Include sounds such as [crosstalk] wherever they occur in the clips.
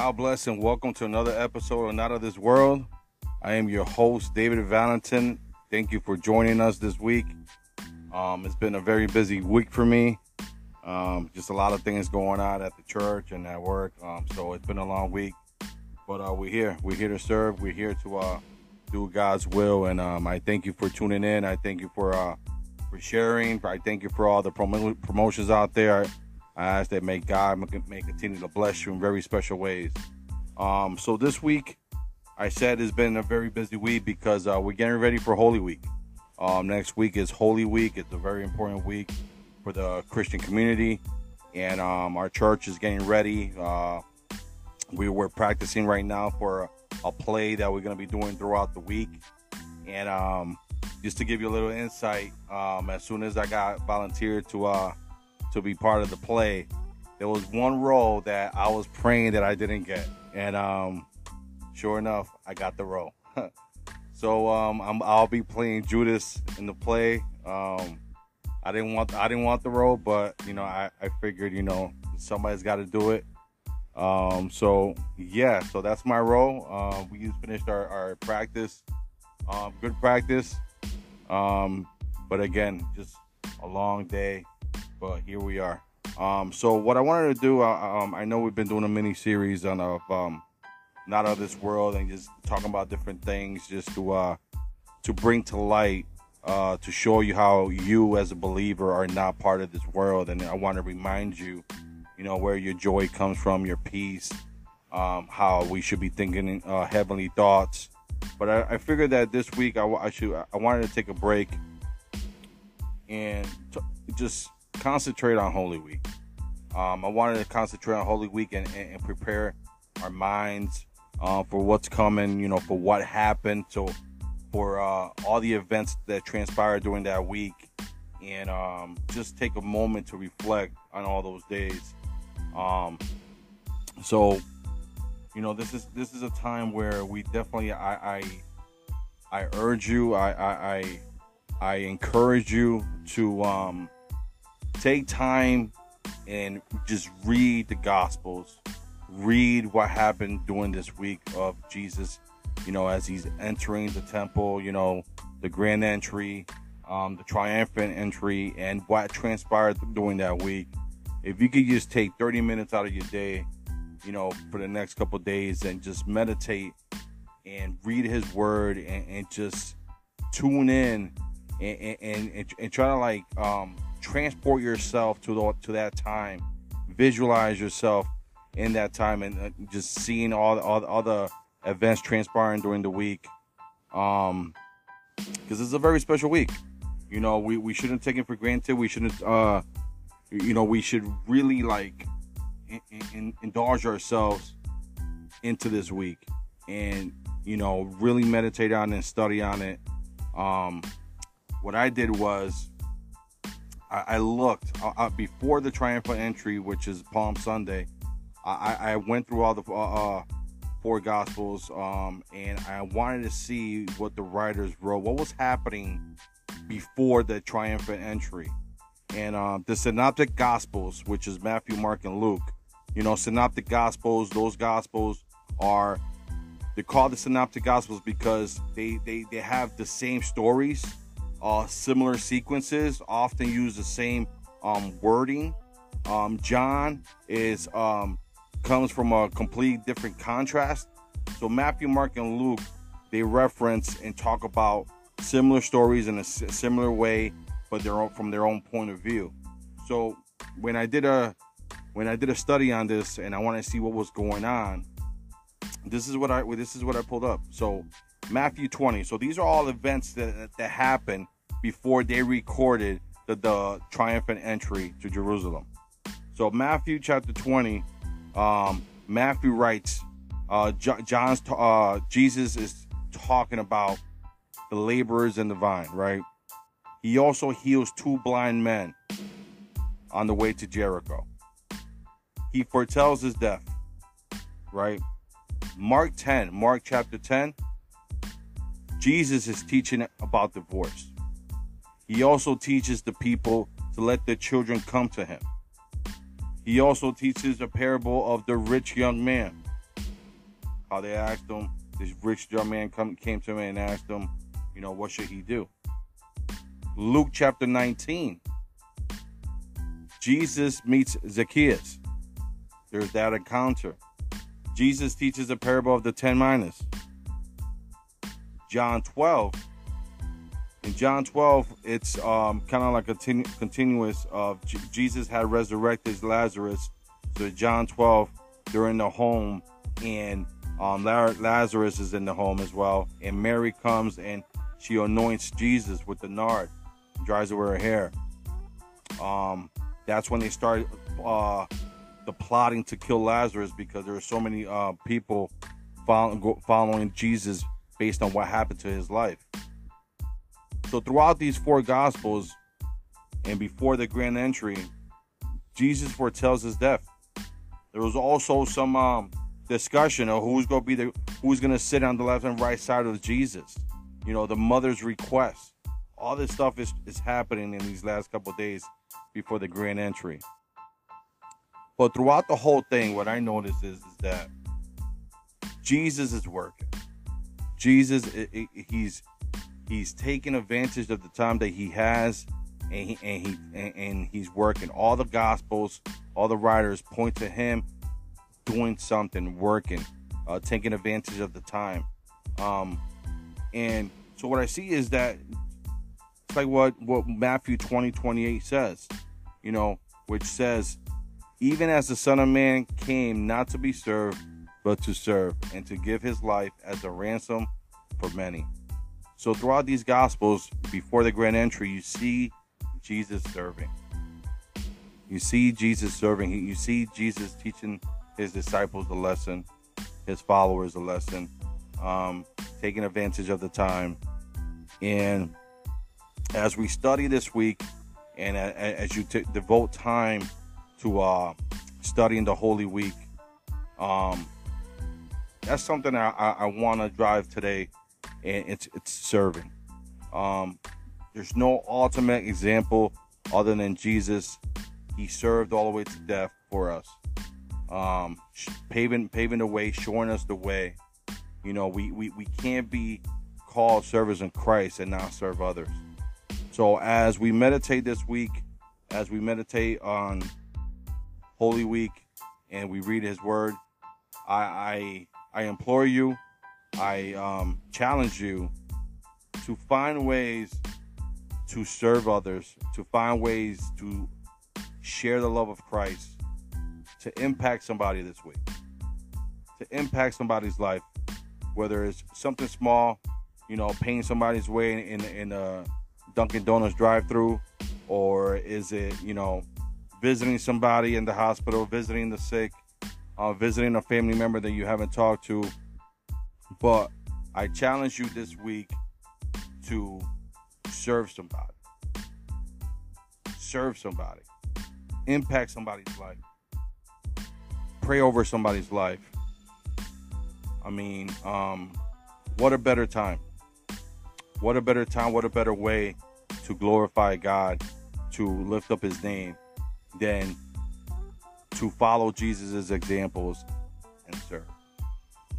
God bless and welcome to another episode of Not of This World. I am your host, David Valentin. Thank you for joining us this week. Um, it's been a very busy week for me. Um, just a lot of things going on at the church and at work. Um, so it's been a long week, but uh, we're here. We're here to serve. We're here to uh, do God's will. And um, I thank you for tuning in. I thank you for uh, for sharing. I thank you for all the prom- promotions out there. I ask that may God may continue to bless you in very special ways. Um, so this week, I said it's been a very busy week because uh, we're getting ready for Holy Week. Um, next week is Holy Week. It's a very important week for the Christian community, and um, our church is getting ready. Uh, we were practicing right now for a, a play that we're going to be doing throughout the week, and um, just to give you a little insight, um, as soon as I got volunteered to uh, to be part of the play, there was one role that I was praying that I didn't get, and um, sure enough, I got the role. [laughs] so um, i will be playing Judas in the play. Um, I didn't want I didn't want the role, but you know I, I figured you know somebody's got to do it. Um, so yeah, so that's my role. Uh, we just finished our, our practice, um, good practice. Um, but again, just a long day, but here we are. Um, so what I wanted to do, uh, um, I know we've been doing a mini series on um, not of this world and just talking about different things, just to uh, to bring to light uh, to show you how you as a believer are not part of this world. And I want to remind you, you know, where your joy comes from, your peace, um, how we should be thinking uh, heavenly thoughts. But I, I, figured that this week I, I, should I wanted to take a break and t- just concentrate on Holy Week. Um, I wanted to concentrate on Holy Week and, and, and prepare our minds uh, for what's coming. You know, for what happened. So for uh, all the events that transpired during that week and um, just take a moment to reflect on all those days. Um, so, you know, this is this is a time where we definitely I I, I urge you, I, I I encourage you to um, take time and just read the Gospels, read what happened during this week of Jesus you know, as he's entering the temple, you know, the grand entry, um, the triumphant entry, and what transpired during that week. If you could just take 30 minutes out of your day, you know, for the next couple days and just meditate and read his word and, and just tune in and, and, and, and try to like um, transport yourself to the, to that time, visualize yourself in that time and uh, just seeing all, all, all the events transpiring during the week. Um, because it's a very special week. You know, we, we shouldn't take it for granted. We shouldn't, uh, you know, we should really like in, in, indulge ourselves into this week and, you know, really meditate on it and study on it. Um, what I did was I, I looked uh, uh before the triumphant entry, which is Palm Sunday. I, I went through all the uh, uh four gospels um, and i wanted to see what the writers wrote what was happening before the triumphant entry and um, the synoptic gospels which is matthew mark and luke you know synoptic gospels those gospels are they call the synoptic gospels because they they, they have the same stories uh, similar sequences often use the same um, wording um, john is um, comes from a completely different contrast. So Matthew, Mark, and Luke, they reference and talk about similar stories in a similar way, but they're from their own point of view. So when I did a when I did a study on this and I want to see what was going on, this is what I this is what I pulled up. So Matthew 20. So these are all events that that happened before they recorded the, the triumphant entry to Jerusalem. So Matthew chapter 20 um, Matthew writes, uh, John's uh, Jesus is talking about the laborers in the vine, right? He also heals two blind men on the way to Jericho. He foretells his death, right? Mark 10, Mark chapter 10, Jesus is teaching about divorce. He also teaches the people to let their children come to him. He also teaches a parable of the rich young man. how they asked him. This rich young man come, came to him and asked him, you know, what should he do? Luke chapter 19. Jesus meets Zacchaeus. There's that encounter. Jesus teaches the parable of the ten minas. John 12. In John 12, it's um, kind of like a continu- continuous of J- Jesus had resurrected Lazarus. So John 12, they're in the home, and um, Lazarus is in the home as well. And Mary comes and she anoints Jesus with the nard, dries away her hair. Um, that's when they start uh, the plotting to kill Lazarus because there are so many uh, people follow, following Jesus based on what happened to his life. So throughout these four gospels and before the grand entry, Jesus foretells his death. There was also some um, discussion of who's going to be the who's going to sit on the left and right side of Jesus. You know, the mother's request. All this stuff is, is happening in these last couple days before the grand entry. But throughout the whole thing, what I noticed is, is that Jesus is working. Jesus, he's he's taking advantage of the time that he has, and he and he and, he's working. All the gospels, all the writers point to him doing something, working, uh, taking advantage of the time. Um, and so what I see is that it's like what what Matthew 20 28 says, you know, which says even as the Son of Man came not to be served, but to serve, and to give his life as a ransom for many. So, throughout these Gospels, before the grand entry, you see Jesus serving. You see Jesus serving. You see Jesus teaching his disciples a lesson, his followers a lesson, um, taking advantage of the time. And as we study this week, and as you t- devote time to uh, studying the Holy Week. Um, that's something I, I, I want to drive today, and it's it's serving. Um, there's no ultimate example other than Jesus. He served all the way to death for us, um, paving paving the way, showing us the way. You know, we, we, we can't be called servers in Christ and not serve others. So as we meditate this week, as we meditate on Holy Week and we read His Word, I I I, implore you, I um, challenge you to find ways to serve others, to find ways to share the love of Christ, to impact somebody this week, to impact somebody's life, whether it's something small, you know, paying somebody's way in in, in a Dunkin' Donuts drive-through, or is it you know visiting somebody in the hospital, visiting the sick, uh, visiting a family member that you haven't talked to. But I challenge you this week to serve somebody. Serve somebody. Impact somebody's life. Pray over somebody's life. I mean, um, what a better time. What a better time, what a better way to glorify God, to lift up his name than to follow Jesus' examples and serve.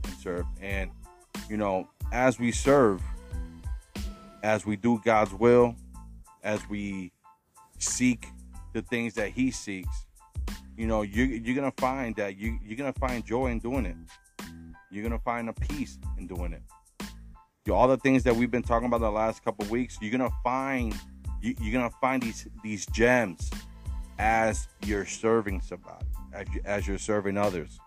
And serve. And, you know, as we serve, as we do God's will, as we seek the things that He seeks, you know, you, you're going to find that you, you're going to find joy in doing it. You're going to find a peace in doing it. all the things that we've been talking about the last couple weeks, you're going to find you, you're to find these these gems as you're serving somebody, as, you, as you're serving others.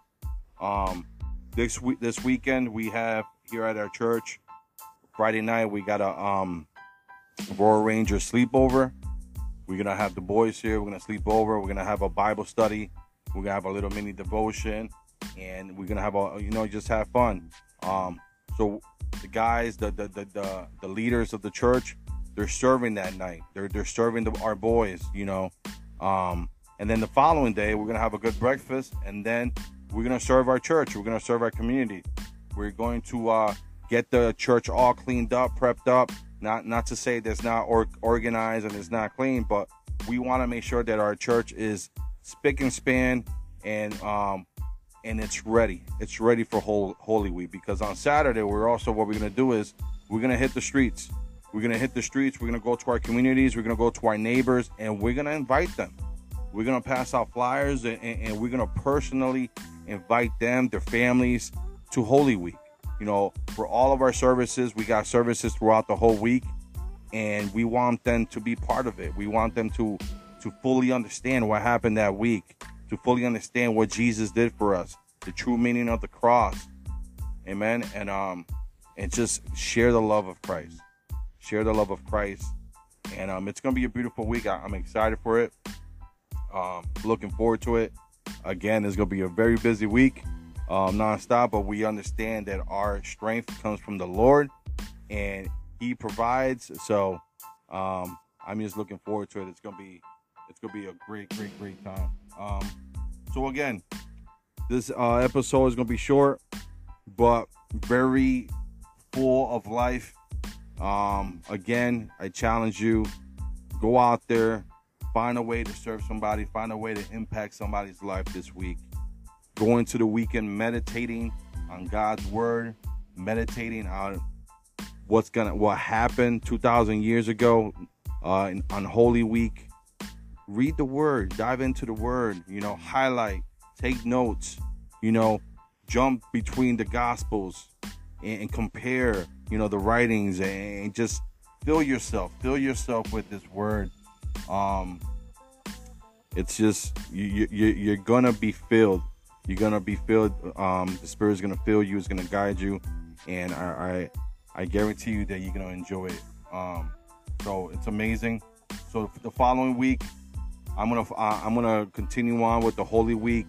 Um, this week, this weekend, we have here at our church. Friday night, we got a um, Royal Ranger sleepover. We're gonna have the boys here. We're gonna sleep over. We're gonna have a Bible study. We're gonna have a little mini devotion, and we're gonna have a you know just have fun. Um, so the guys, the the, the the the leaders of the church, they're serving that night. They're they're serving the, our boys. You know, um, and then the following day, we're going to have a good breakfast, and then we're going to serve our church. We're going to serve our community. We're going to uh, get the church all cleaned up, prepped up. Not not to say that's not or- organized and it's not clean, but we want to make sure that our church is spick and span and um, and it's ready. It's ready for Holy Week because on Saturday we're also what we're gonna do is we're gonna hit the streets. We're gonna hit the streets. We're gonna go to our communities. We're gonna go to our neighbors, and we're gonna invite them. We're gonna pass out flyers, and, and we're gonna personally invite them, their families, to Holy Week. You know, for all of our services, we got services throughout the whole week, and we want them to be part of it. We want them to to fully understand what happened that week to fully understand what Jesus did for us, the true meaning of the cross. Amen. And um and just share the love of Christ. Share the love of Christ. And um it's gonna be a beautiful week. I, am excited for it. Um looking forward to it. Again, it's gonna be a very busy week, um, nonstop, but we understand that our strength comes from the Lord and He provides. So um I'm just looking forward to it. It's gonna be it's gonna be a great, great, great time. Um, so again, this uh, episode is gonna be short, but very full of life. Um, again, I challenge you: go out there, find a way to serve somebody, find a way to impact somebody's life this week. Go into the weekend meditating on God's word, meditating on what's gonna what happened 2,000 years ago uh, in, on Holy Week read the word, dive into the word, you know, highlight, take notes, you know, jump between the gospels and, and compare, you know, the writings and just fill yourself, fill yourself with this word. Um, it's just you, you you're gonna be filled. You're gonna be filled. Um, the Spirit's gonna fill you. It's gonna guide you, and I I, I guarantee you that you're gonna enjoy it. Um, so it's amazing. So the following week, I'm gonna uh, I'm gonna continue on with the Holy Week.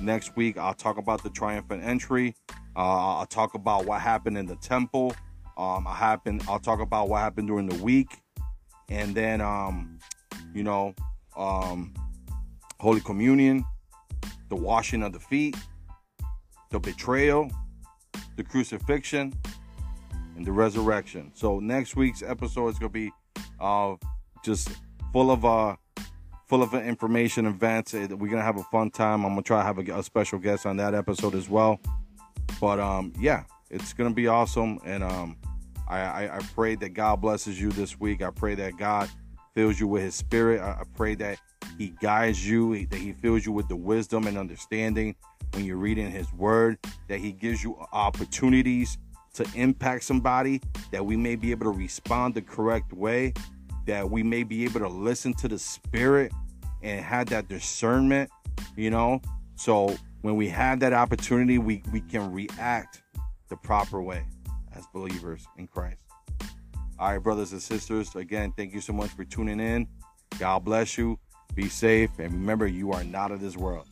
Next week, I'll talk about the triumphant entry. Uh, I'll talk about what happened in the temple. Um, I happen. I'll talk about what happened during the week, and then um, you know, um, Holy Communion, the washing of the feet, the betrayal, the crucifixion, and the resurrection. So next week's episode is gonna be uh, just full of uh full of information events. We're gonna have a fun time. I'm gonna try to have a, a special guest on that episode as well. But um, yeah, it's gonna be awesome, and um, I, I, I pray that God blesses you this week. I pray that God fills you with His Spirit. I, I pray that He guides you, that He fills you with the wisdom and understanding when you're reading His Word. That He gives you opportunities to impact somebody. That we may be able to respond the correct way that we may be able to listen to the spirit and have that discernment, you know. So when we have that opportunity, we, we can react the proper way as believers in Christ. All right, brothers and sisters, again, thank you so much for tuning in. God bless you. Be safe. And remember, you are not of this world.